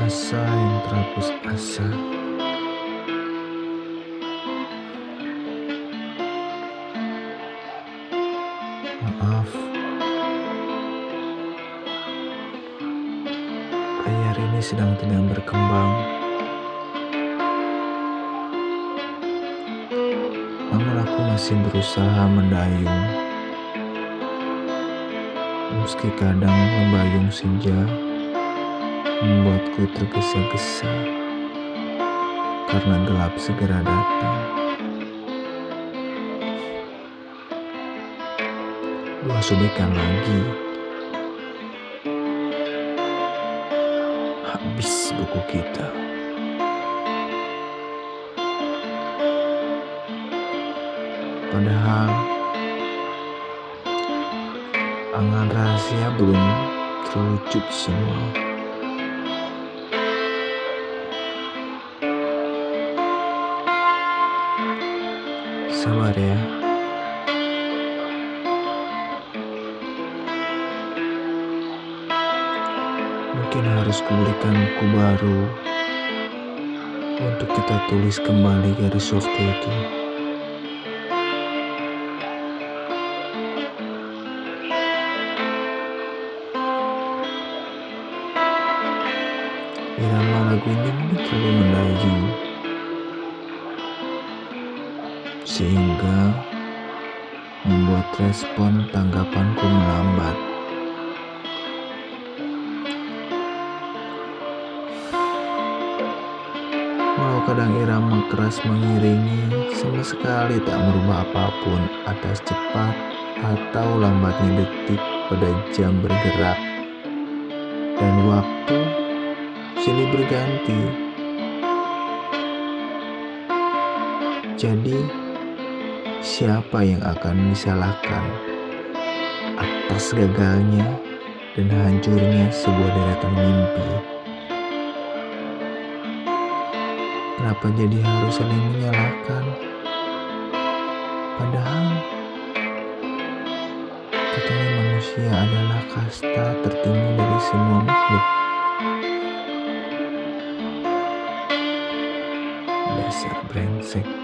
Asa yang terhapus asa. Maaf. Layar ini sedang tidak berkembang. Namun aku masih berusaha mendayung. Meski kadang membayung senja membuatku tergesa-gesa karena gelap segera datang. Dua sobekan lagi. Habis buku kita. Padahal angan rahasia belum terwujud semua. Sabar ya. Mungkin harus kuberikan buku baru untuk kita tulis kembali garis waktu itu. Irama lagu ini mungkin terlalu mendayu sehingga membuat respon tanggapanku melambat. Walau kadang irama keras mengiringi, sama sekali tak merubah apa pun atas cepat atau lambatnya detik pada jam bergerak. Dan waktu silih berganti. Jadi, siapa yang akan disalahkan atas gagalnya dan hancurnya sebuah deretan mimpi? Kenapa jadi harus saling menyalahkan? Padahal katanya manusia adalah kasta tertinggi dari semua makhluk. Dasar brengsek.